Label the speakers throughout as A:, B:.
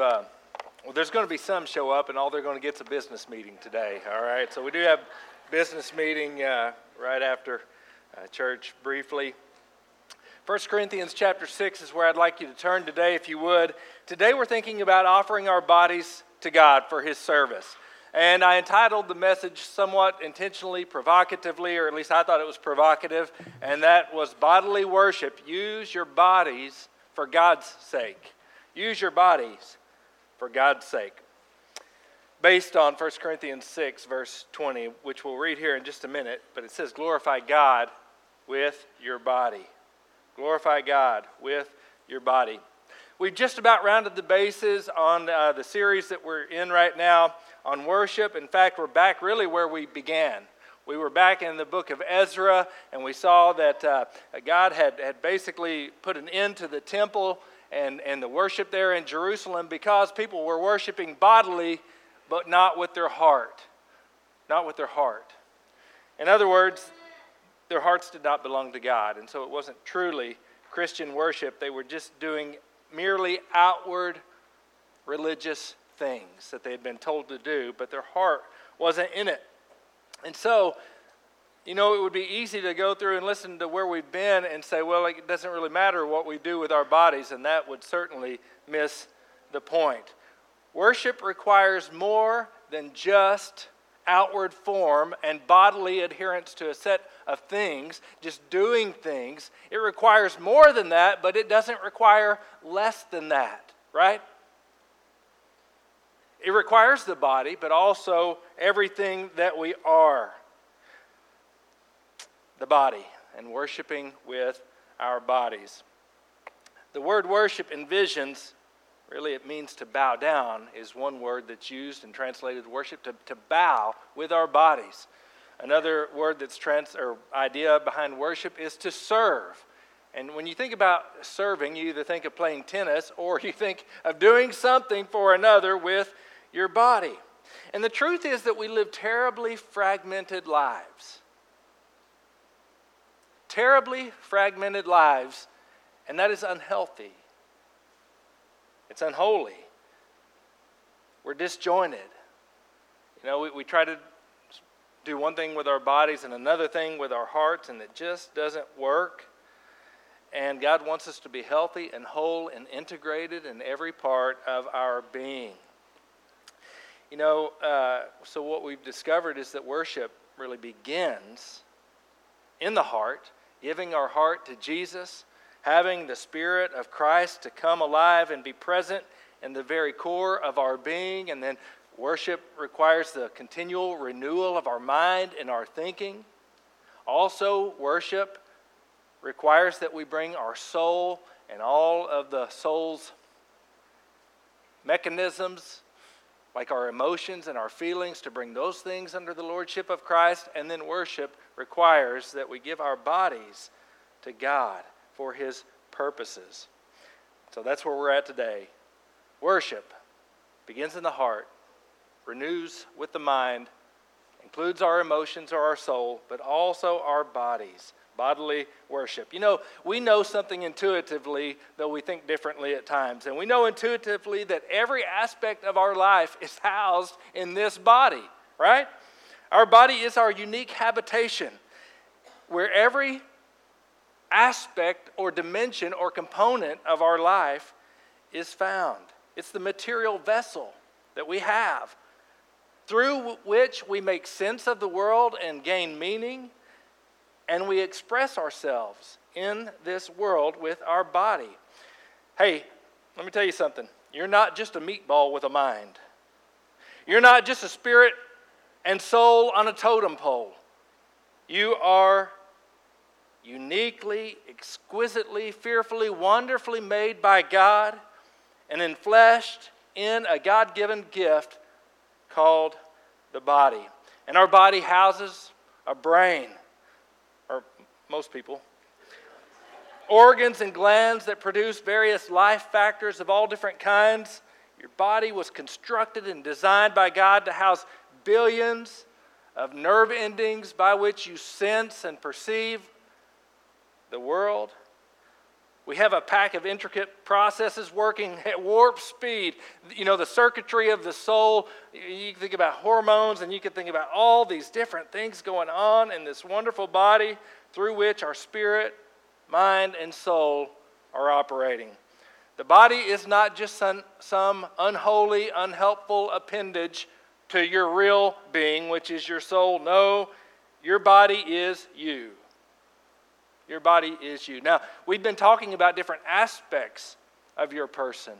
A: uh, well, there's going to be some show up, and all they're going to get is a business meeting today, all right? So we do have business meeting uh, right after uh, church briefly. 1 Corinthians chapter 6 is where I'd like you to turn today, if you would. Today we're thinking about offering our bodies to God for His service. And I entitled the message somewhat intentionally, provocatively, or at least I thought it was provocative, and that was bodily worship. Use your bodies for God's sake. Use your bodies for God's sake. Based on 1 Corinthians 6, verse 20, which we'll read here in just a minute, but it says, Glorify God with your body. Glorify God with your body. We've just about rounded the bases on uh, the series that we're in right now on worship. In fact, we're back really where we began. We were back in the book of Ezra, and we saw that uh, God had, had basically put an end to the temple and, and the worship there in Jerusalem because people were worshiping bodily, but not with their heart. Not with their heart. In other words, their hearts did not belong to God, and so it wasn't truly Christian worship. They were just doing merely outward religious things that they had been told to do, but their heart wasn't in it. And so, you know, it would be easy to go through and listen to where we've been and say, well, it doesn't really matter what we do with our bodies, and that would certainly miss the point. Worship requires more than just outward form and bodily adherence to a set of things, just doing things. It requires more than that, but it doesn't require less than that, right? It requires the body, but also everything that we are the body and worshiping with our bodies. The word worship envisions really it means to bow down is one word that's used and translated worship to, to bow with our bodies. Another word that's trans or idea behind worship is to serve. And when you think about serving you either think of playing tennis or you think of doing something for another with your body. And the truth is that we live terribly fragmented lives terribly fragmented lives and that is unhealthy it's unholy. We're disjointed. You know, we, we try to do one thing with our bodies and another thing with our hearts, and it just doesn't work. And God wants us to be healthy and whole and integrated in every part of our being. You know, uh, so what we've discovered is that worship really begins in the heart, giving our heart to Jesus having the Spirit of Christ to come alive and be present in the very core of our being. And then worship requires the continual renewal of our mind and our thinking. Also, worship requires that we bring our soul and all of the soul's mechanisms, like our emotions and our feelings, to bring those things under the Lordship of Christ. And then worship requires that we give our bodies to God for his purposes. So that's where we're at today. Worship begins in the heart, renews with the mind, includes our emotions or our soul, but also our bodies. Bodily worship. You know, we know something intuitively, though we think differently at times. And we know intuitively that every aspect of our life is housed in this body, right? Our body is our unique habitation where every aspect or dimension or component of our life is found. It's the material vessel that we have through which we make sense of the world and gain meaning, and we express ourselves in this world with our body. Hey, let me tell you something. You're not just a meatball with a mind. You're not just a spirit and soul on a totem pole. You are uniquely, exquisitely, fearfully, wonderfully made by God and enfleshed in a God given gift called the body. And our body houses a brain, or most people, organs and glands that produce various life factors of all different kinds. Your body was constructed and designed by God to house billions of nerve endings by which you sense and perceive the world. We have a pack of intricate processes working at warp speed. You know, the circuitry of the soul. You can think about hormones and you can think about all these different things going on in this wonderful body through which our spirit, mind, and soul are operating. The body is not just some, some unholy, unhelpful appendage to your real being, which is your soul. No, your body is you. Your body is you. Now, we've been talking about different aspects of your person,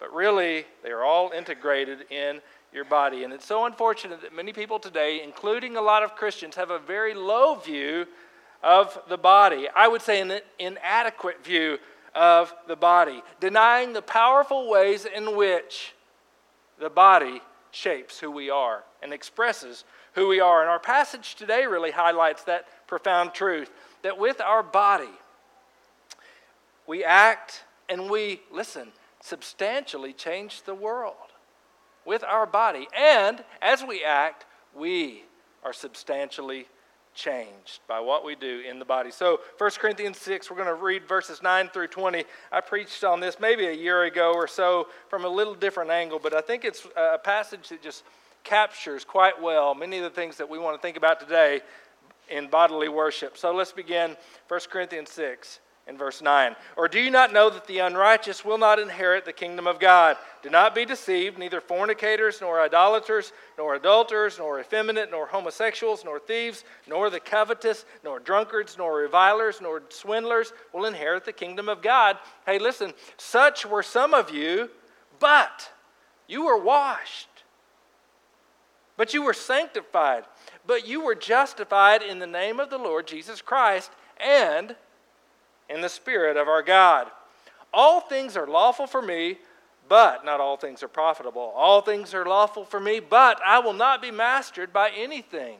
A: but really, they are all integrated in your body. And it's so unfortunate that many people today, including a lot of Christians, have a very low view of the body. I would say an inadequate view of the body, denying the powerful ways in which the body shapes who we are and expresses who we are. And our passage today really highlights that profound truth that with our body, we act and we, listen, substantially change the world with our body. And as we act, we are substantially changed by what we do in the body. So, 1 Corinthians 6, we're going to read verses 9 through 20. I preached on this maybe a year ago or so from a little different angle, but I think it's a passage that just captures quite well many of the things that we want to think about today in bodily worship. So let's begin 1 Corinthians 6 in verse 9. Or do you not know that the unrighteous will not inherit the kingdom of God? Do not be deceived, neither fornicators, nor idolaters, nor adulterers, nor effeminate, nor homosexuals, nor thieves, nor the covetous, nor drunkards, nor revilers, nor swindlers will inherit the kingdom of God. Hey, listen, such were some of you, but you were washed. But you were sanctified but you were justified in the name of the Lord Jesus Christ and in the Spirit of our God. All things are lawful for me, but not all things are profitable. All things are lawful for me, but I will not be mastered by anything.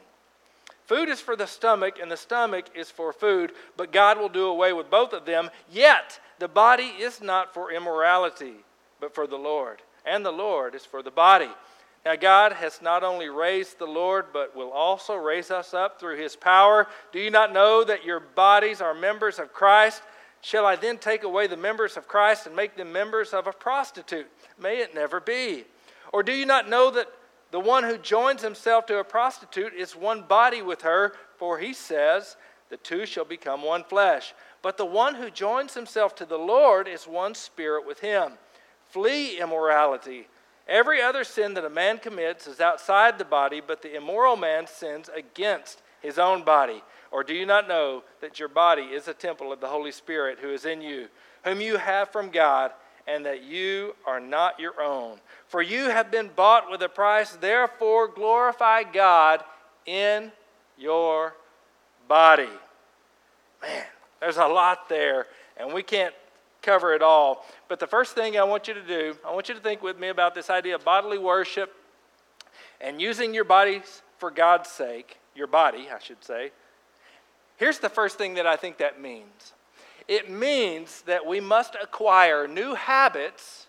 A: Food is for the stomach, and the stomach is for food, but God will do away with both of them. Yet the body is not for immorality, but for the Lord, and the Lord is for the body. Now, God has not only raised the Lord, but will also raise us up through his power. Do you not know that your bodies are members of Christ? Shall I then take away the members of Christ and make them members of a prostitute? May it never be. Or do you not know that the one who joins himself to a prostitute is one body with her? For he says, The two shall become one flesh. But the one who joins himself to the Lord is one spirit with him. Flee immorality. Every other sin that a man commits is outside the body, but the immoral man sins against his own body. Or do you not know that your body is a temple of the Holy Spirit who is in you, whom you have from God, and that you are not your own? For you have been bought with a price, therefore glorify God in your body. Man, there's a lot there, and we can't cover it all. But the first thing I want you to do, I want you to think with me about this idea of bodily worship and using your bodies for God's sake, your body, I should say. Here's the first thing that I think that means it means that we must acquire new habits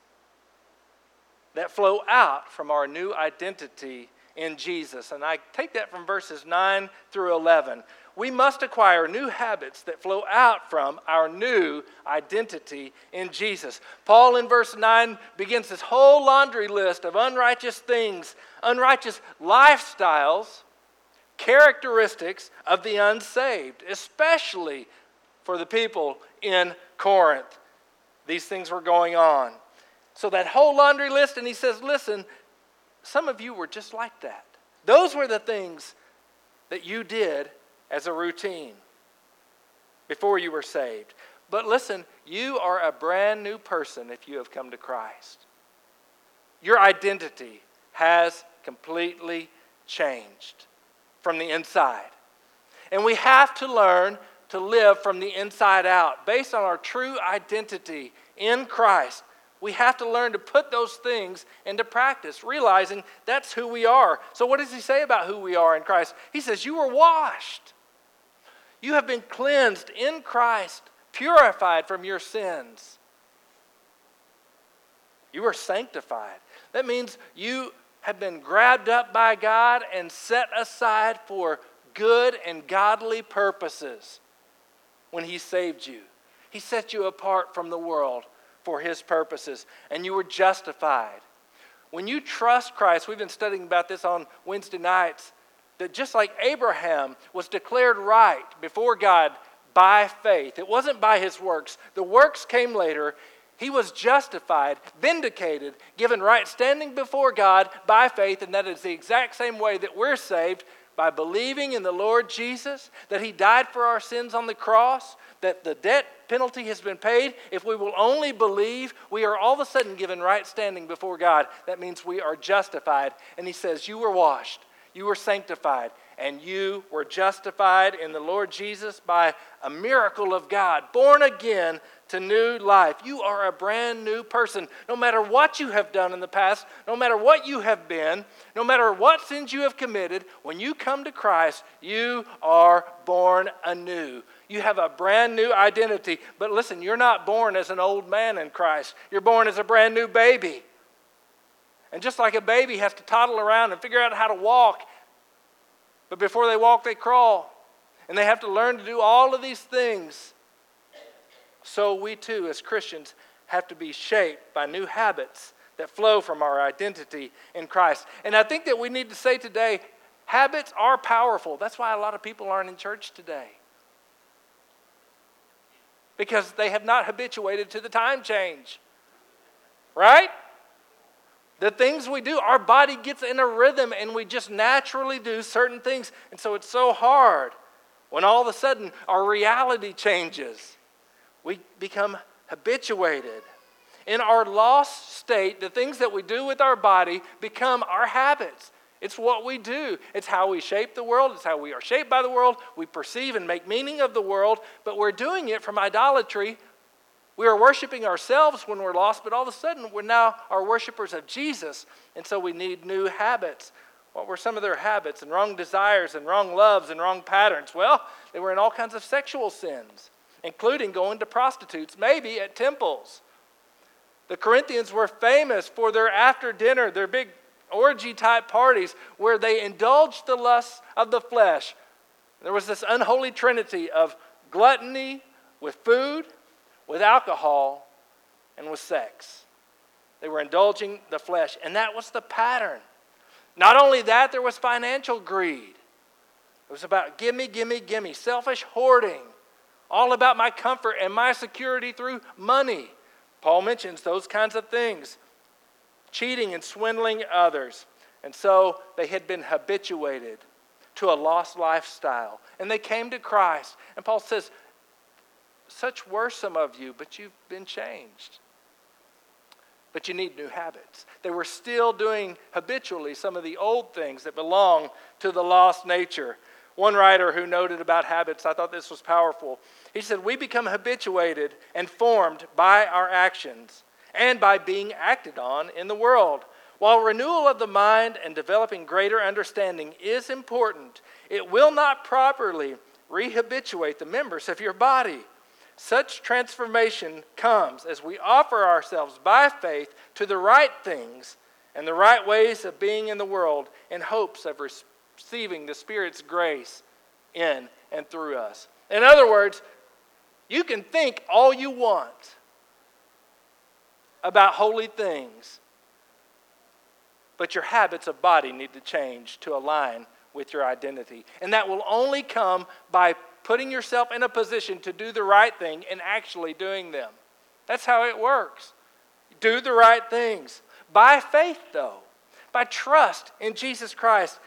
A: that flow out from our new identity in Jesus. And I take that from verses 9 through 11 we must acquire new habits that flow out from our new identity in Jesus. Paul in verse 9 begins this whole laundry list of unrighteous things, unrighteous lifestyles, characteristics of the unsaved, especially for the people in Corinth. These things were going on. So, that whole laundry list, and he says, Listen, some of you were just like that. Those were the things that you did as a routine before you were saved. But listen, you are a brand new person if you have come to Christ. Your identity has completely changed from the inside. And we have to learn to live from the inside out based on our true identity in Christ. We have to learn to put those things into practice, realizing that's who we are. So, what does he say about who we are in Christ? He says, You were washed. You have been cleansed in Christ, purified from your sins. You are sanctified. That means you have been grabbed up by God and set aside for good and godly purposes when He saved you. He set you apart from the world for His purposes, and you were justified. When you trust Christ, we've been studying about this on Wednesday nights, that just like Abraham was declared right before God by faith, it wasn't by his works. The works came later. He was justified, vindicated, given right standing before God by faith, and that is the exact same way that we're saved by believing in the Lord Jesus, that He died for our sins on the cross, that the debt penalty has been paid. If we will only believe, we are all of a sudden given right standing before God. That means we are justified. And He says, You were washed, you were sanctified, and you were justified in the Lord Jesus by a miracle of God, born again to new life. You are a brand new person. No matter what you have done in the past, no matter what you have been, no matter what sins you have committed, when you come to Christ, you are born anew. You have a brand new identity. But listen, you're not born as an old man in Christ, you're born as a brand new baby. And just like a baby has to toddle around and figure out how to walk, but before they walk, they crawl. And they have to learn to do all of these things so we too, as Christians, have to be shaped by new habits that flow from our identity in Christ. And I think that we need to say today habits are powerful. That's why a lot of people aren't in church today. Because they have not habituated to the time change. Right? The things we do, our body gets in a rhythm and we just naturally do certain things. And so it's so hard when all of a sudden our reality changes we become habituated. In our lost state, the things that we do with our body become our habits. It's what we do. It's how we shape the world. It's how we are shaped by the world. We perceive and make meaning of the world, but we're doing it from idolatry. We are worshiping ourselves when we're lost, but all of a sudden we're now our worshipers of Jesus, and so we need new habits. What were some of their habits and wrong desires and wrong loves and wrong patterns? Well, they were in all kinds of sexual sins including going to prostitutes, maybe at temples. The Corinthians were famous for their after dinner, their big orgy type parties where they indulged the lusts of the flesh. There was this unholy trinity of gluttony with food, with alcohol, and with sex. They were indulging the flesh, and that was the pattern. Not only that, there was financial greed. It was about gimme, gimme, gimme, selfish hoarding all about my comfort and my security through money. Paul mentions those kinds of things cheating and swindling others. And so they had been habituated to a lost lifestyle. And they came to Christ. And Paul says, Such were some of you, but you've been changed. But you need new habits. They were still doing habitually some of the old things that belong to the lost nature. One writer who noted about habits, I thought this was powerful. He said, We become habituated and formed by our actions and by being acted on in the world. While renewal of the mind and developing greater understanding is important, it will not properly rehabituate the members of your body. Such transformation comes as we offer ourselves by faith to the right things and the right ways of being in the world in hopes of receiving the Spirit's grace in and through us. In other words, you can think all you want about holy things, but your habits of body need to change to align with your identity. And that will only come by putting yourself in a position to do the right thing and actually doing them. That's how it works. Do the right things. By faith, though, by trust in Jesus Christ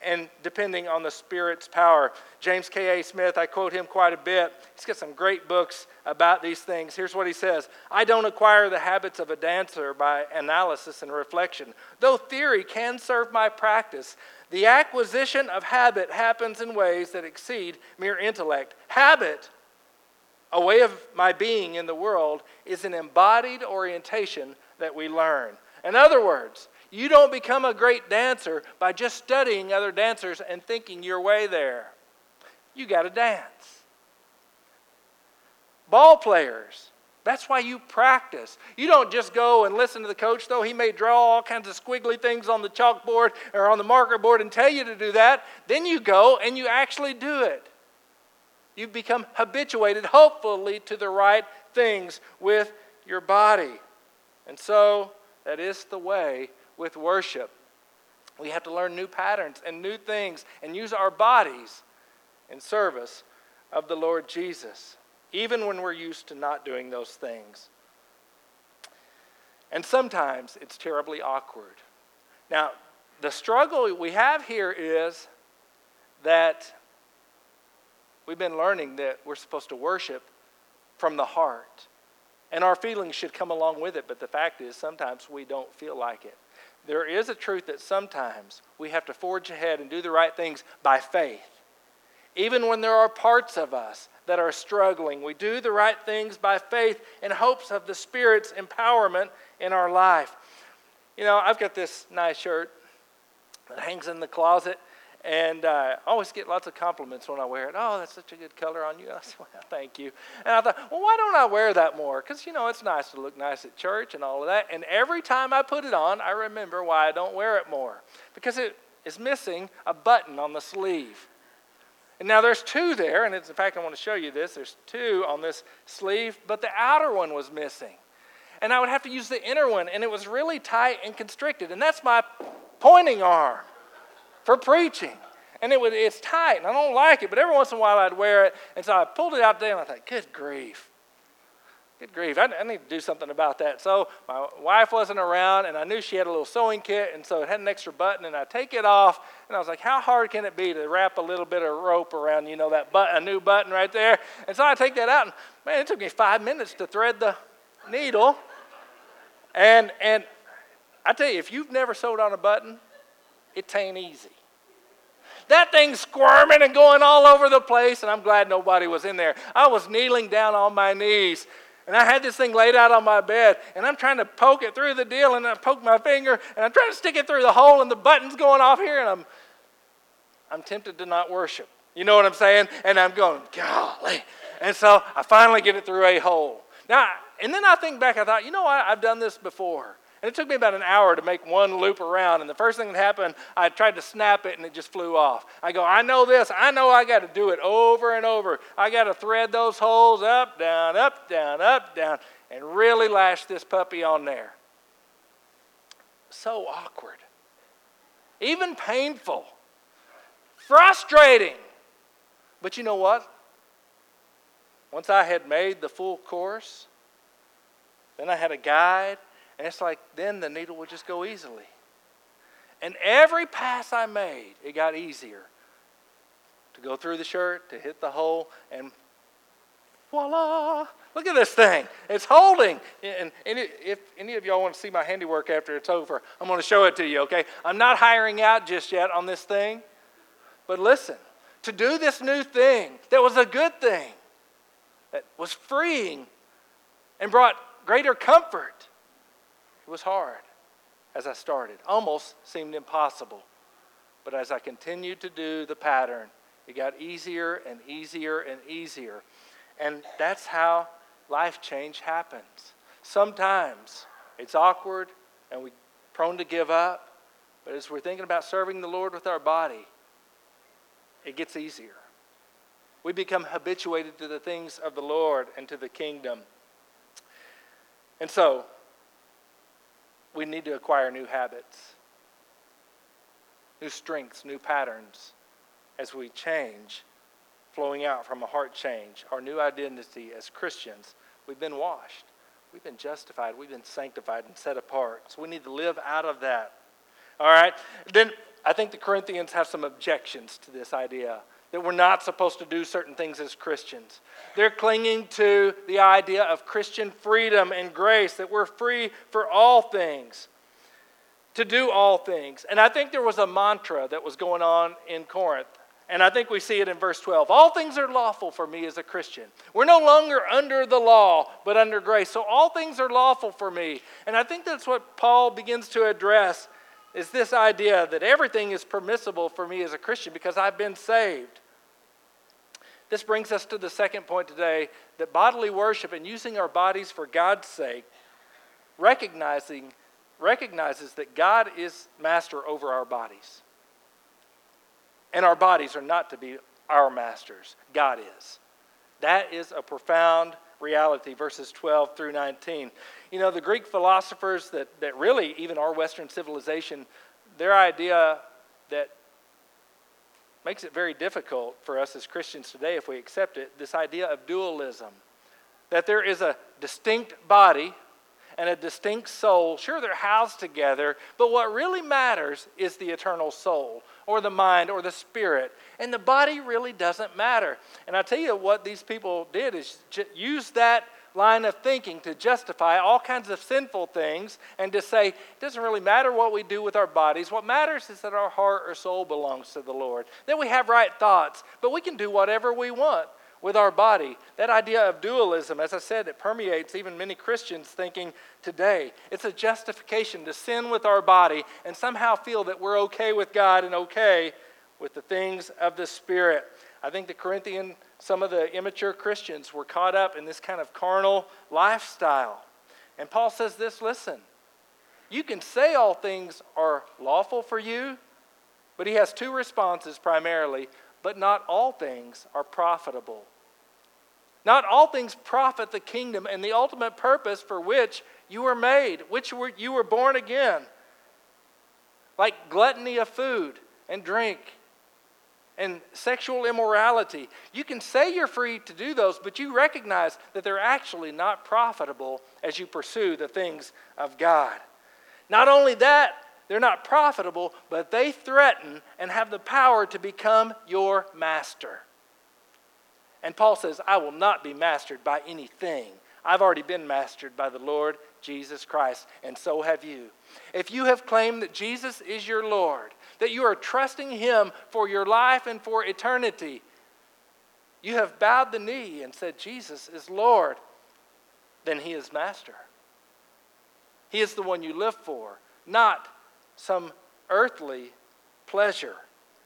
A: and depending on the Spirit's power. James K.A. Smith, I quote him quite a bit. He's got some great books about these things. Here's what he says I don't acquire the habits of a dancer by analysis and reflection. Though theory can serve my practice, the acquisition of habit happens in ways that exceed mere intellect. Habit, a way of my being in the world, is an embodied orientation that we learn. In other words, you don't become a great dancer by just studying other dancers and thinking your way there. You got to dance. Ball players, that's why you practice. You don't just go and listen to the coach, though he may draw all kinds of squiggly things on the chalkboard or on the marker board and tell you to do that. Then you go and you actually do it. You become habituated, hopefully, to the right things with your body. And so, that is the way with worship. We have to learn new patterns and new things and use our bodies in service of the Lord Jesus, even when we're used to not doing those things. And sometimes it's terribly awkward. Now, the struggle we have here is that we've been learning that we're supposed to worship from the heart. And our feelings should come along with it, but the fact is, sometimes we don't feel like it. There is a truth that sometimes we have to forge ahead and do the right things by faith. Even when there are parts of us that are struggling, we do the right things by faith in hopes of the Spirit's empowerment in our life. You know, I've got this nice shirt that hangs in the closet, and uh, I always get lots of compliments when I wear it. Oh, that's such a good color on you. I said, well, thank you. And I thought, well, why don't I wear that more? Because, you know, it's nice to look nice at church and all of that. And every time I put it on, I remember why I don't wear it more. Because it is missing a button on the sleeve. And now there's two there, and in fact, I want to show you this. There's two on this sleeve, but the outer one was missing. And I would have to use the inner one, and it was really tight and constricted. And that's my pointing arm for preaching. And it would, it's tight, and I don't like it, but every once in a while I'd wear it. And so I pulled it out there, and I thought, good grief. Good grief. I, I, need to do something about that. So my wife wasn't around, and I knew she had a little sewing kit, and so it had an extra button, and I take it off, and I was like, how hard can it be to wrap a little bit of rope around, you know, that button, a new button right there? And so I take that out, and man, it took me five minutes to thread the needle. And, and I tell you, if you've never sewed on a button, it ain't easy. That thing's squirming and going all over the place, and I'm glad nobody was in there. I was kneeling down on my knees, and I had this thing laid out on my bed, and I'm trying to poke it through the deal, and I poke my finger, and I'm trying to stick it through the hole, and the button's going off here, and I'm, I'm tempted to not worship. You know what I'm saying? And I'm going, golly. And so I finally get it through a hole. Now, and then I think back, I thought, you know what? I've done this before. And it took me about an hour to make one loop around. And the first thing that happened, I tried to snap it and it just flew off. I go, I know this. I know I got to do it over and over. I got to thread those holes up, down, up, down, up, down, and really lash this puppy on there. So awkward, even painful, frustrating. But you know what? Once I had made the full course, then I had a guide, and it's like then the needle would just go easily. And every pass I made, it got easier to go through the shirt, to hit the hole, and voila! Look at this thing. It's holding. And, if any of y'all want to see my handiwork after it's over, I'm going to show it to you, okay? I'm not hiring out just yet on this thing. But listen, to do this new thing that was a good thing, that was freeing and brought greater comfort, it was hard as I started, almost seemed impossible. But as I continued to do the pattern, it got easier and easier and easier. And that's how life change happens. Sometimes it's awkward and we're prone to give up, but as we're thinking about serving the Lord with our body, it gets easier. We become habituated to the things of the Lord and to the kingdom. And so, we need to acquire new habits, new strengths, new patterns as we change, flowing out from a heart change, our new identity as Christians. We've been washed, we've been justified, we've been sanctified and set apart. So we need to live out of that. All right? Then I think the Corinthians have some objections to this idea that we're not supposed to do certain things as Christians. They're clinging to the idea of Christian freedom and grace, that we're free for all things, to do all things. And I think there was a mantra that was going on in Corinth. And I think we see it in verse 12. All things are lawful for me as a Christian. We're no longer under the law, but under grace. So all things are lawful for me. And I think that's what Paul begins to address is this idea that everything is permissible for me as a Christian because I've been saved. This brings us to the second point today that bodily worship and using our bodies for God's sake recognizing recognizes that God is master over our bodies. And our bodies are not to be our masters. God is. That is a profound reality, verses 12 through 19. You know, the Greek philosophers that, that really, even our Western civilization, their idea that makes it very difficult for us as Christians today if we accept it this idea of dualism. That there is a distinct body and a distinct soul. Sure, they're housed together, but what really matters is the eternal soul, or the mind, or the spirit. And the body really doesn't matter. And I tell you what these people did is use that line of thinking to justify all kinds of sinful things and to say it doesn't really matter what we do with our bodies. What matters is that our heart or soul belongs to the Lord. That we have right thoughts, but we can do whatever we want with our body. That idea of dualism, as I said, it permeates even many Christians thinking today. It's a justification to sin with our body and somehow feel that we're okay with God and okay with the things of the Spirit. I think the Corinthian, some of the immature Christians were caught up in this kind of carnal lifestyle. And Paul says this listen, you can say all things are lawful for you, but he has two responses primarily but not all things are profitable. Not all things profit the kingdom and the ultimate purpose for which you were made, which were, you were born again. Like gluttony of food and drink and sexual immorality. You can say you're free to do those, but you recognize that they're actually not profitable as you pursue the things of God. Not only that, they're not profitable, but they threaten and have the power to become your master. And Paul says, I will not be mastered by anything. I've already been mastered by the Lord Jesus Christ, and so have you. If you have claimed that Jesus is your Lord, that you are trusting Him for your life and for eternity, you have bowed the knee and said, Jesus is Lord, then He is Master. He is the one you live for, not some earthly pleasure.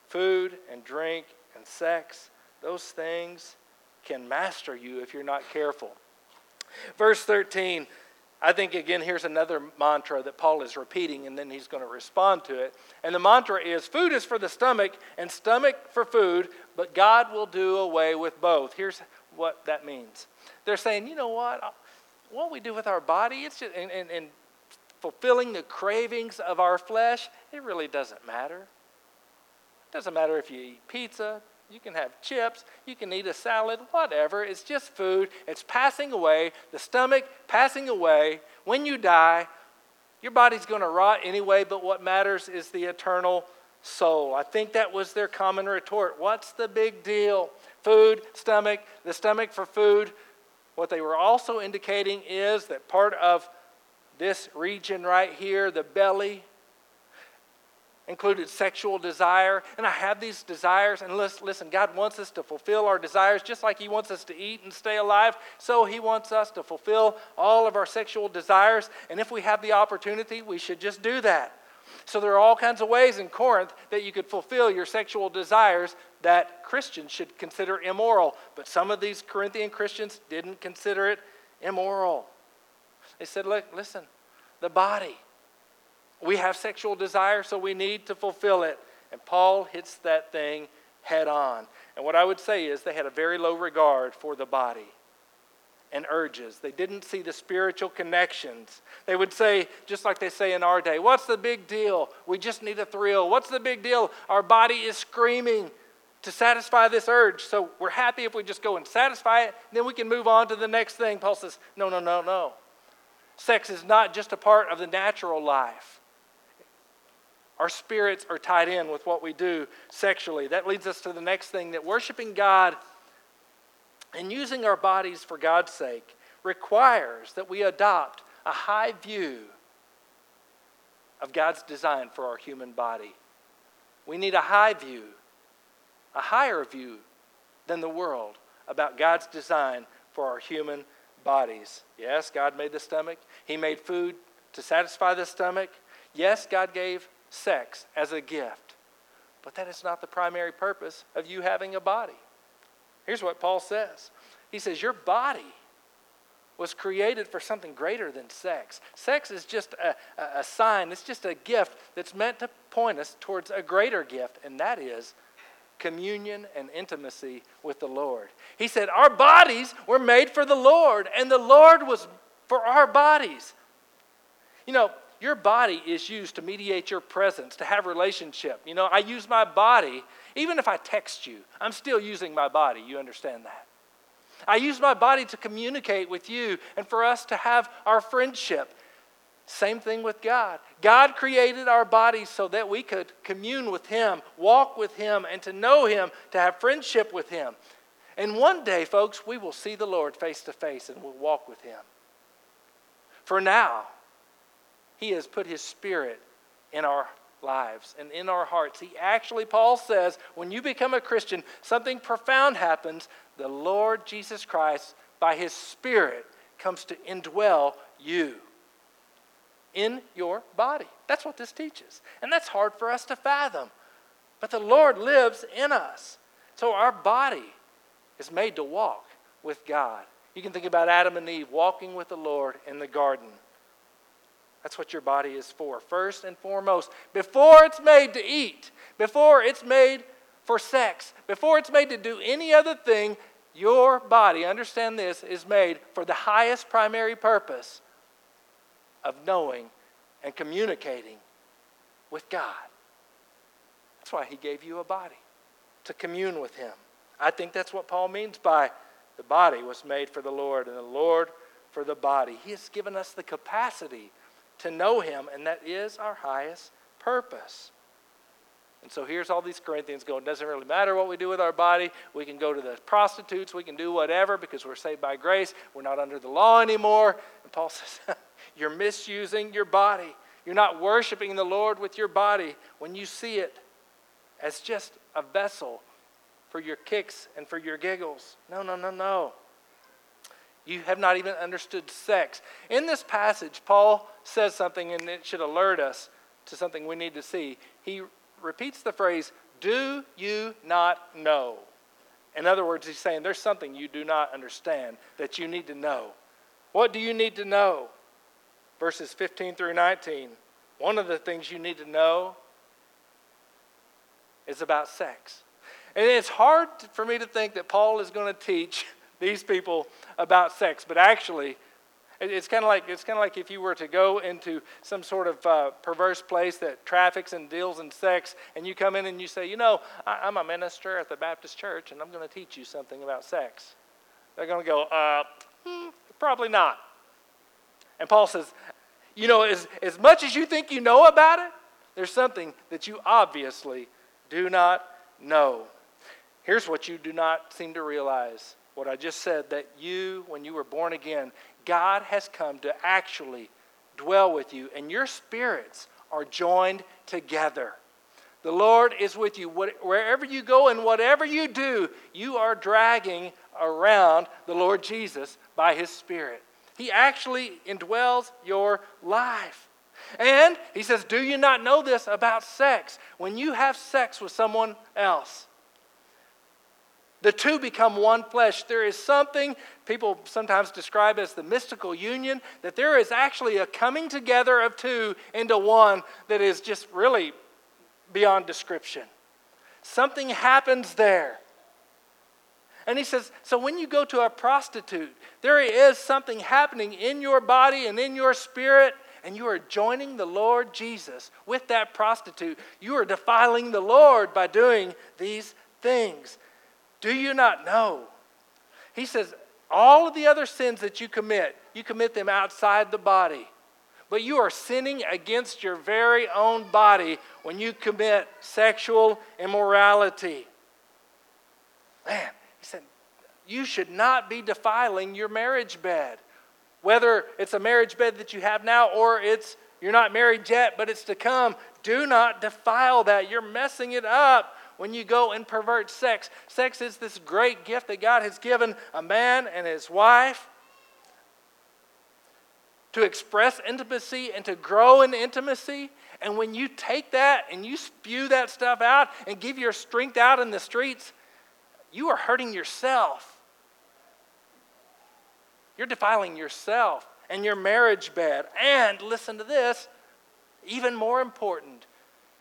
A: Food and drink and sex, those things can master you if you're not careful. Verse 13, I think again, here's another mantra that Paul is repeating, and then he's going to respond to it. And the mantra is food is for the stomach, and stomach for food, but God will do away with both. Here's what that means they're saying, you know what? What we do with our body, it's just, and, and, and fulfilling the cravings of our flesh, it really doesn't matter. It doesn't matter if you eat pizza, you can have chips, you can eat a salad, whatever. It's just food. It's passing away, the stomach passing away. When you die, your body's going to rot anyway, but what matters is the eternal soul. I think that was their common retort. What's the big deal? Food, stomach, the stomach for food. What they were also indicating is that part of this region right here, the belly, included sexual desire. And I have these desires. And listen, God wants us to fulfill our desires just like He wants us to eat and stay alive. So He wants us to fulfill all of our sexual desires. And if we have the opportunity, we should just do that. So there are all kinds of ways in Corinth that you could fulfill your sexual desires that Christians should consider immoral. But some of these Corinthian Christians didn't consider it immoral. They said, Look, listen, the body. We have sexual desire, so we need to fulfill it. And Paul hits that thing head on. And what I would say is they had a very low regard for the body and urges. They didn't see the spiritual connections. They would say, just like they say in our day, What's the big deal? We just need a thrill. What's the big deal? Our body is screaming to satisfy this urge. So we're happy if we just go and satisfy it, then we can move on to the next thing. Paul says, No, no, no, no. Sex is not just a part of the natural life. Our spirits are tied in with what we do sexually. That leads us to the next thing that worshiping God and using our bodies for God's sake requires that we adopt a high view of God's design for our human body. We need a high view, a higher view than the world about God's design for our human bodies. Yes, God made the stomach. He made food to satisfy the stomach. Yes, God gave sex as a gift. But that is not the primary purpose of you having a body. Here's what Paul says He says, Your body was created for something greater than sex. Sex is just a, a, sign, it's just a gift that's meant to point us towards a greater gift, and that is communion and intimacy with the Lord. He said, Our bodies were made for the Lord, and the Lord was for our bodies. You know, your body is used to mediate your presence, to have relationship. You know, I use my body, even if I text you, I'm still using my body. You understand that? I use my body to communicate with you and for us to have our friendship. Same thing with God. God created our bodies so that we could commune with Him, walk with Him, and to know Him, to have friendship with Him. And one day, folks, we will see the Lord face to face and we'll walk with Him. For now, He has put His Spirit in our lives and in our hearts. He actually, Paul says, when you become a Christian, something profound happens. The Lord Jesus Christ, by His Spirit, comes to indwell you in your body. That's what this teaches. And that's hard for us to fathom. But the Lord lives in us. So our body is made to walk with God. You can think about Adam and Eve walking with the Lord in the garden. That's what your body is for. First and foremost, before it's made to eat, before it's made for sex, before it's made to do any other thing, your body, understand this, is made for the highest primary purpose of knowing and communicating with God. That's why He gave you a body, to commune with Him. I think that's what Paul means by the body was made for the Lord and the Lord for the body. He has given us the capacity to know Him, and that is our highest purpose. And so here's all these Corinthians going, doesn't really matter what we do with our body. We can go to the prostitutes, we can do whatever because we're saved by grace. We're not under the law anymore. And Paul says, You're misusing your body. You're not worshiping the Lord with your body when you see it as just a vessel for your kicks and for your giggles. No, no, no, no. You have not even understood sex. In this passage, Paul says something, and it should alert us to something we need to see. He repeats the phrase, Do you not know? In other words, he's saying there's something you do not understand that you need to know. What do you need to know? Verses 15 through 19. One of the things you need to know is about sex. And it's hard for me to think that Paul is going to teach these people about sex, but actually, it's kind of like it's kind of like if you were to go into some sort of uh, perverse place that traffics and deals in sex, and you come in and you say, you know, I, am a minister at the Baptist church, and I'm going to teach you something about sex. They're going to go, uh, hmm, probably not. And Paul says, you know, as, as much as you think you know about it, there's something that you obviously do not know. Here's what you do not seem to realize what I just said that you, when you were born again, God has come to actually dwell with you, and your spirits are joined together. The Lord is with you. Wherever you go and whatever you do, you are dragging around the Lord Jesus by His Spirit. He actually indwells your life. And He says, Do you not know this about sex? When you have sex with someone else, the two become one flesh. There is something people sometimes describe as the mystical union, that there is actually a coming together of two into one that is just really beyond description. Something happens there. And he says, so when you go to a prostitute, there is something happening in your body and in your spirit, and you are joining the Lord Jesus with that prostitute. You are defiling the Lord by doing these things. Do you not know? He says, all of the other sins that you commit, you commit them outside the body. But you are sinning against your very own body when you commit sexual immorality. Man, he said, you should not be defiling your marriage bed. Whether it's a marriage bed that you have now or it's you're not married yet, but it's to come. Do not defile that. You're messing it up when you go and pervert sex. Sex is this great gift that God has given a man and his wife to express intimacy and to grow in intimacy. And when you take that and you spew that stuff out and give your strength out in the streets, you are hurting yourself. You're defiling yourself and your marriage bed. And listen to this even more important,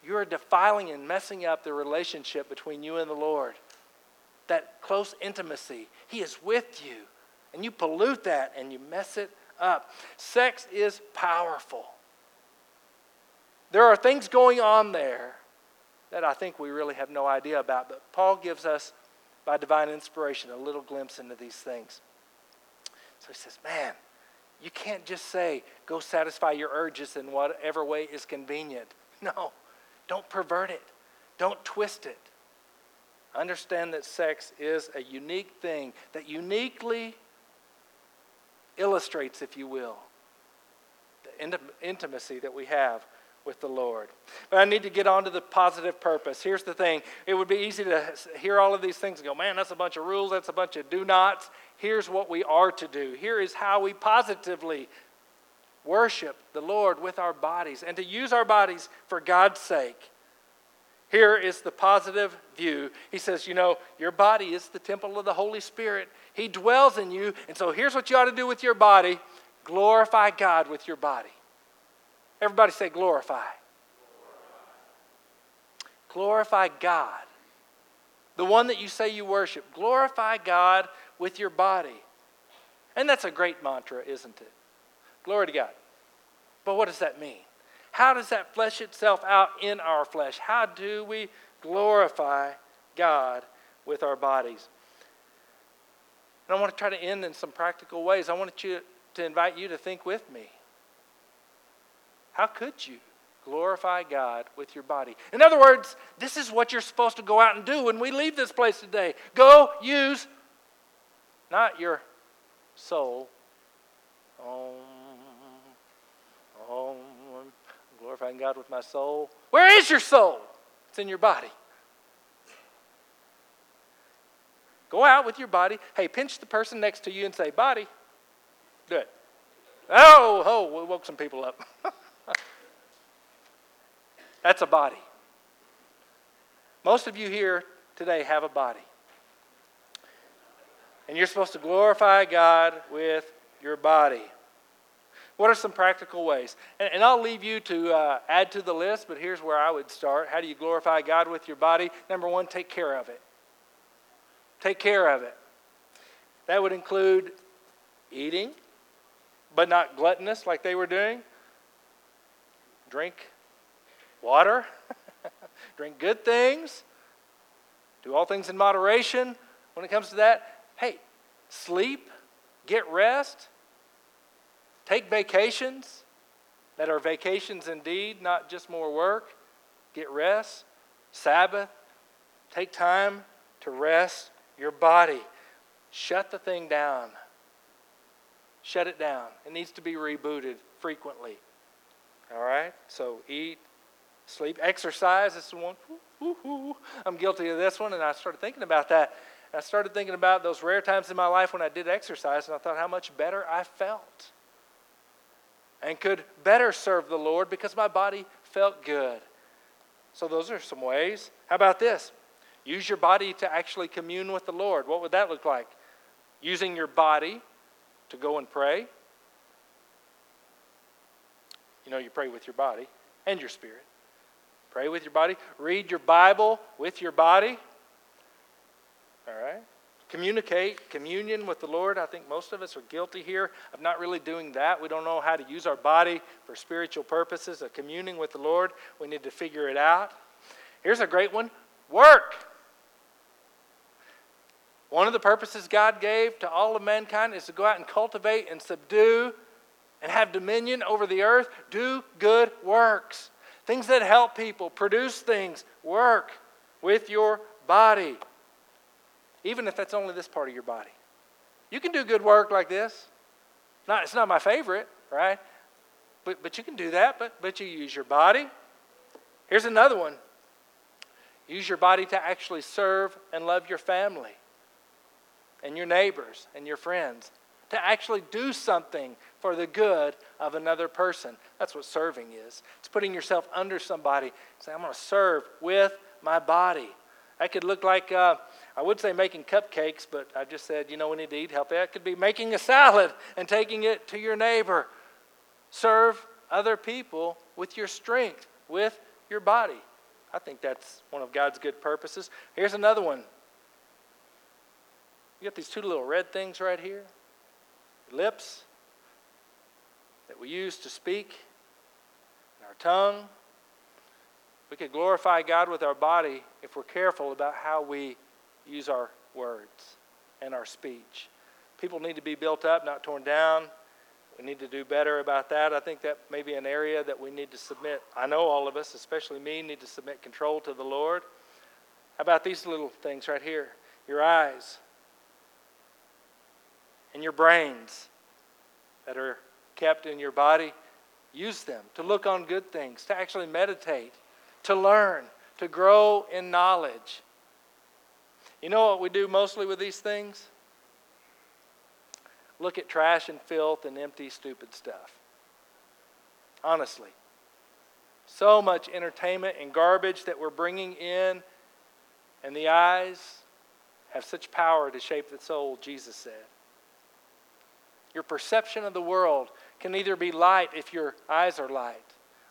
A: you are defiling and messing up the relationship between you and the Lord. That close intimacy. He is with you. And you pollute that and you mess it up. Sex is powerful. There are things going on there that I think we really have no idea about, but Paul gives us, by divine inspiration, a little glimpse into these things. So he says, Man, you can't just say, go satisfy your urges in whatever way is convenient. No, don't pervert it, don't twist it. Understand that sex is a unique thing that uniquely illustrates, if you will, the intimacy that we have with the Lord. But I need to get on to the positive purpose. Here's the thing it would be easy to hear all of these things and go, man, that's a bunch of rules, that's a bunch of do nots. Here's what we are to do. Here is how we positively worship the Lord with our bodies and to use our bodies for God's sake. Here is the positive view. He says, You know, your body is the temple of the Holy Spirit. He dwells in you. And so here's what you ought to do with your body glorify God with your body. Everybody say, glorify. Glorify God. The one that you say you worship. Glorify God with your body. And that's a great mantra, isn't it? Glory to God. But what does that mean? How does that flesh itself out in our flesh? How do we glorify God with our bodies? And I want to try to end in some practical ways. I want you to invite you to think with me. How could you glorify God with your body? In other words, this is what you're supposed to go out and do when we leave this place today. Go use not your soul. Oh, oh, I'm glorifying God with my soul. Where is your soul? It's in your body. Go out with your body. Hey, pinch the person next to you and say, Body. Do it. Oh, oh, we woke some people up. That's a body. Most of you here today have a body. And you're supposed to glorify God with your body. What are some practical ways? And, and I'll leave you to uh, add to the list, but here's where I would start. How do you glorify God with your body? Number one, take care of it. Take care of it. That would include eating, but not gluttonous like they were doing. Drink water, drink good things, do all things in moderation. When it comes to that, hey, sleep, get rest, take vacations that are vacations indeed, not just more work. Get rest, Sabbath, take time to rest your body. Shut the thing down. Shut it down. It needs to be rebooted frequently. All right? So eat, Sleep, exercise. This one. I'm guilty of this one, and I started thinking about that. I started thinking about those rare times in my life when I did exercise, and I thought how much better I felt and could better serve the Lord because my body felt good. So, those are some ways. How about this? Use your body to actually commune with the Lord. What would that look like? Using your body to go and pray. You know, you pray with your body and your spirit. Pray with your body. Read your Bible with your body. All right? Communicate, communion with the Lord. I think most of us are guilty here of not really doing that. We don't know how to use our body for spiritual purposes of communing with the Lord. We need to figure it out. Here's a great one work. One of the purposes God gave to all of mankind is to go out and cultivate and subdue and have dominion over the earth. Do good works things that help people, produce things, work with your body, even if that's only this part of your body. You can do good work like this. Not, it's not my favorite, right? But, but you can do that, but, but you use your body. Here's another one use your body to actually serve and love your family and your neighbors and your friends to actually do something for the good of another person. That's what serving is. It's putting yourself under somebody, saying, I'm going to serve with my body. That could look like, uh, I would say making cupcakes, but I just said, you know, we need to eat healthy. That could be making a salad and taking it to your neighbor. Serve other people with your strength, with your body. I think that's one of God's good purposes. Here's another one. You got these two little red things right here lips that we use to speak, and our tongue. We could glorify God with our body if we're careful about how we use our words and our speech. People need to be built up, not torn down. We need to do better about that. I think that may be an area that we need to submit. I know all of us, especially me, need to submit control to the Lord. How about these little things right here? Your eyes and your brains that are kept in your body. Use them to look on good things, to actually meditate, to learn, to grow in knowledge. You know what we do mostly with these things? Look at trash and filth and empty, stupid stuff. Honestly. So much entertainment and garbage that we're bringing in, and the eyes have such power to shape the soul, Jesus said. Your perception of the world can either be light if your eyes are light,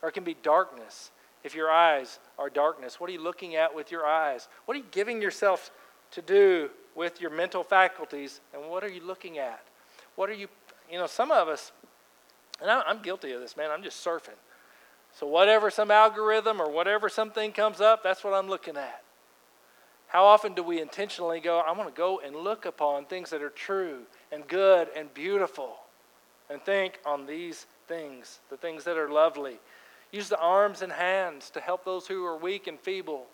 A: or it can be darkness if your eyes are darkness. What are you looking at with your eyes? What are you giving yourself to do with your mental faculties? And what are you looking at? What are you, you know, some of us, and I'm guilty of this, man, I'm just surfing. So, whatever some algorithm or whatever something comes up, that's what I'm looking at. How often do we intentionally go, I want to go and look upon things that are true and good and beautiful and think on these things, the things that are lovely? Use the arms and hands to help those who are weak and feeble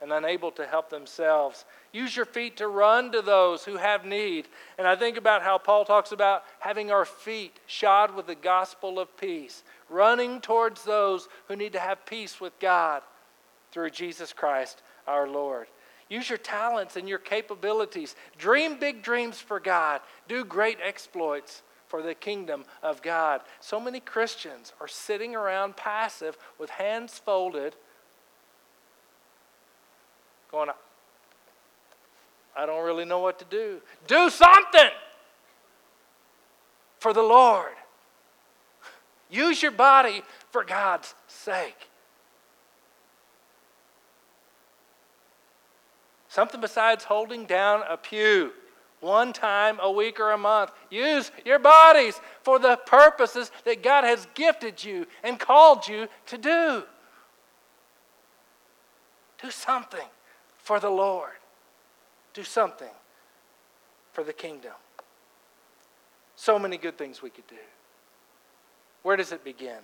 A: and unable to help themselves. Use your feet to run to those who have need. And I think about how Paul talks about having our feet shod with the gospel of peace, running towards those who need to have peace with God through Jesus Christ our Lord. Use your talents and your capabilities. Dream big dreams for God. Do great exploits for the kingdom of God. So many Christians are sitting around passive with hands folded going, I don't really know what to do. Do something for the Lord. Use your body for God's sake. Something besides holding down a pew one time a week or a month. Use your bodies for the purposes that God has gifted you and called you to do. Do something for the Lord. Do something for the kingdom. So many good things we could do. Where does it begin?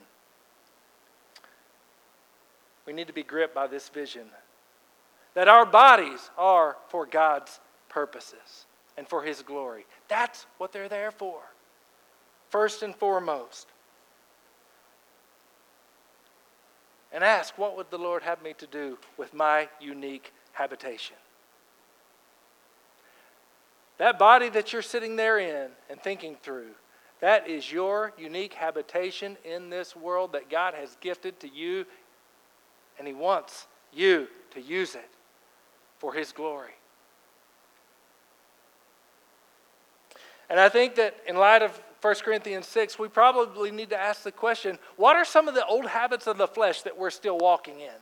A: We need to be gripped by this vision that our bodies are for God's purposes and for His glory. That's what they're there for, first and foremost. And ask, what would the Lord have me to do with my unique habitation. That body that you're sitting there in and thinking through, that is your unique habitation in this world that God has gifted to you, and He wants you to use it for His glory. And I think that in light of 1 Corinthians 6, we probably need to ask the question what are some of the old habits of the flesh that we're still walking in?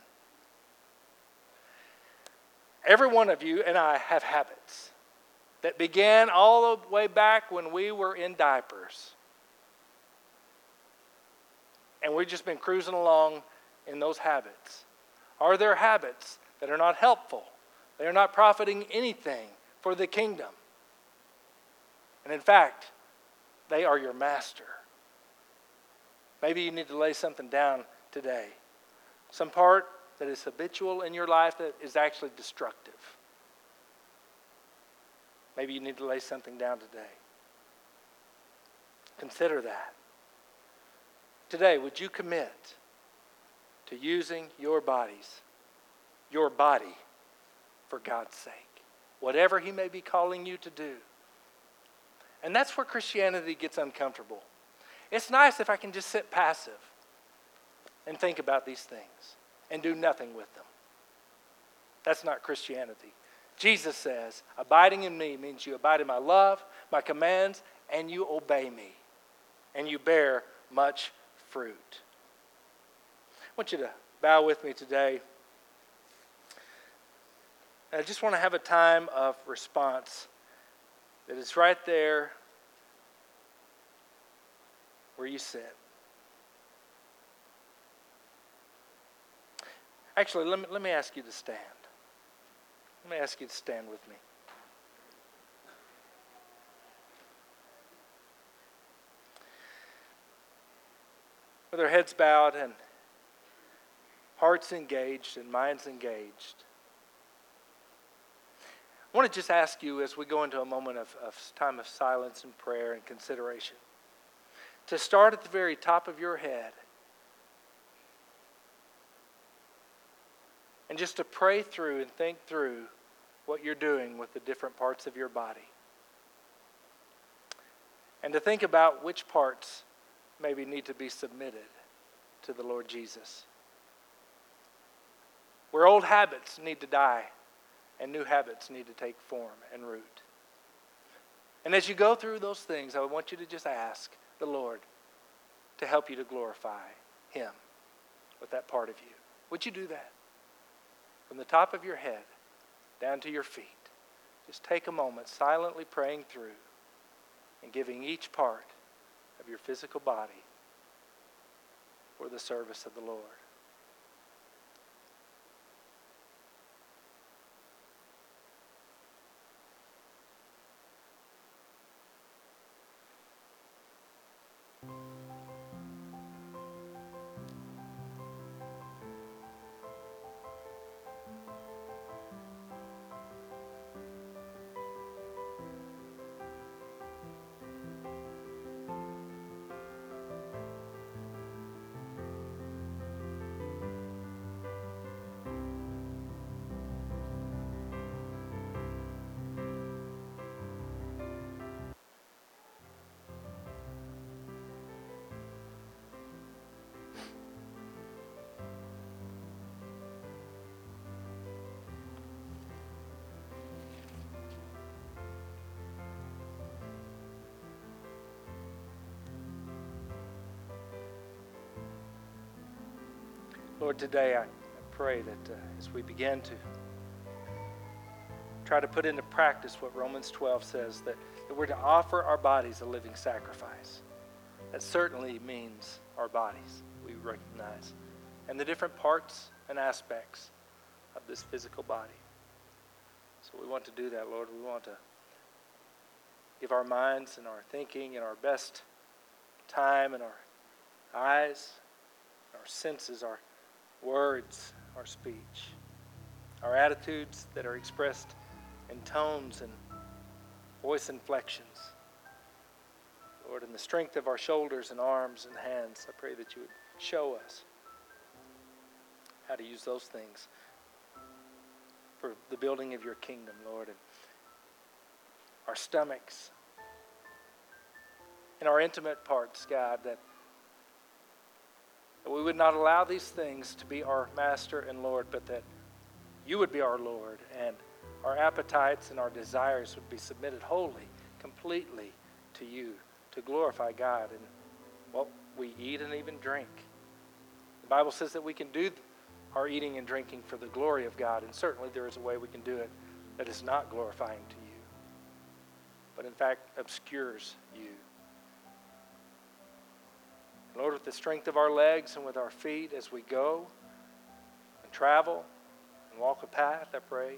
A: Every one of you and I have habits that began all the way back when we were in diapers. And we've just been cruising along in those habits. Are there habits that are not helpful? They are not profiting anything for the kingdom. And in fact, they are your master. Maybe you need to lay something down today. Some part that is habitual in your life that is actually destructive. Maybe you need to lay something down today. Consider that. Today, would you commit to using your bodies, your body, for God's sake? Whatever He may be calling you to do. And that's where Christianity gets uncomfortable. It's nice if I can just sit passive and think about these things and do nothing with them. That's not Christianity. Jesus says, abiding in me means you abide in my love, my commands, and you obey me, and you bear much fruit. I want you to bow with me today. I just want to have a time of response that is right there where you sit. Actually, let me, let me ask you to stand. Let me ask you to stand with me. With our heads bowed and hearts engaged and minds engaged, I want to just ask you as we go into a moment of, of time of silence and prayer and consideration to start at the very top of your head and just to pray through and think through what you're doing with the different parts of your body. And to think about which parts maybe need to be submitted to the Lord Jesus. Where old habits need to die and new habits need to take form and root. And as you go through those things, I want you to just ask the Lord to help you to glorify Him with that part of you. Would you do that? From the top of your head down to your feet. Just take a moment silently praying through and giving each part of your physical body for the service of the Lord. Lord, today I pray that uh, as we begin to try to put into practice what Romans 12 says, that, that we're to offer our bodies a living sacrifice. That certainly means our bodies, we recognize, and the different parts and aspects of this physical body. So we want to do that, Lord. We want to give our minds and our thinking and our best time and our eyes, our senses, our words, our speech, our attitudes that are expressed in tones and voice inflections. Lord, in the strength of our shoulders and arms and hands, I pray that you would show us how to use those things for the building of your kingdom, Lord. And our stomachs and our intimate parts, God, that that we would not allow these things to be our master and Lord, but that you would be our Lord and our appetites and our desires would be submitted wholly, completely to you to glorify God in what we eat and even drink. The Bible says that we can do our eating and drinking for the glory of God, and certainly there is a way we can do it that is not glorifying to you, but in fact obscures you. The strength of our legs and with our feet as we go and travel and walk a path, I pray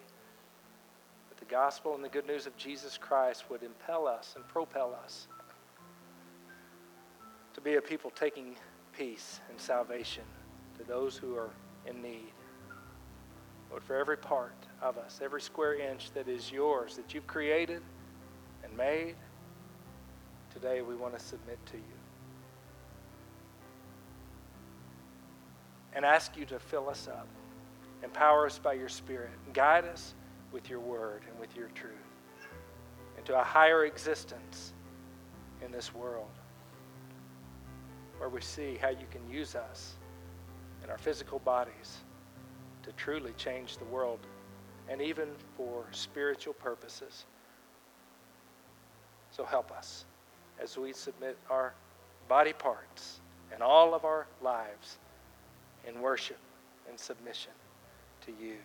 A: that the gospel and the good news of Jesus Christ would impel us and propel us to be a people taking peace and salvation to those who are in need. Lord, for every part of us, every square inch that is yours, that you've created and made, today we want to submit to you. And ask you to fill us up. Empower us by your Spirit. Guide us with your word and with your truth into a higher existence in this world where we see how you can use us in our physical bodies to truly change the world and even for spiritual purposes. So help us as we submit our body parts and all of our lives in worship and submission to you.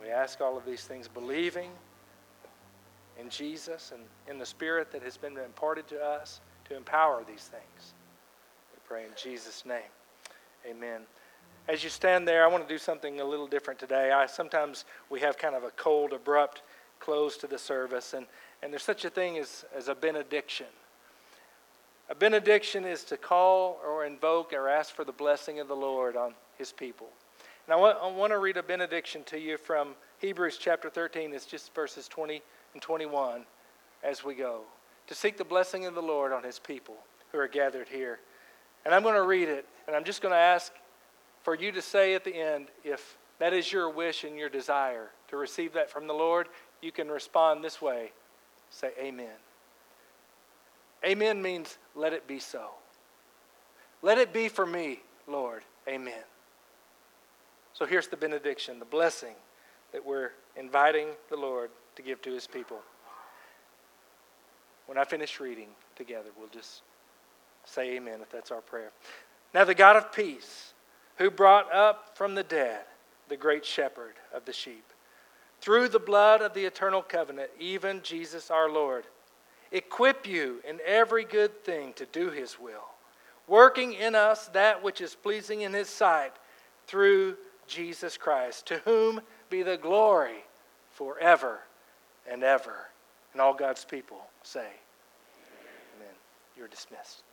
A: We ask all of these things believing in Jesus and in the Spirit that has been imparted to us to empower these things. We pray in Jesus' name. Amen. As you stand there, I want to do something a little different today. I sometimes we have kind of a cold, abrupt close to the service, and, and there's such a thing as, as a benediction. A benediction is to call or invoke or ask for the blessing of the Lord on his people. And I want, I want to read a benediction to you from Hebrews chapter 13. It's just verses 20 and 21 as we go. To seek the blessing of the Lord on his people who are gathered here. And I'm going to read it, and I'm just going to ask for you to say at the end if that is your wish and your desire to receive that from the Lord, you can respond this way say, Amen. Amen means let it be so. Let it be for me, Lord. Amen. So here's the benediction, the blessing that we're inviting the Lord to give to his people. When I finish reading together, we'll just say amen if that's our prayer. Now, the God of peace, who brought up from the dead the great shepherd of the sheep, through the blood of the eternal covenant, even Jesus our Lord, equip you in every good thing to do his will, working in us that which is pleasing in his sight through Jesus Christ, to whom be the glory forever and ever. And all God's people say, Amen. Amen. You're dismissed.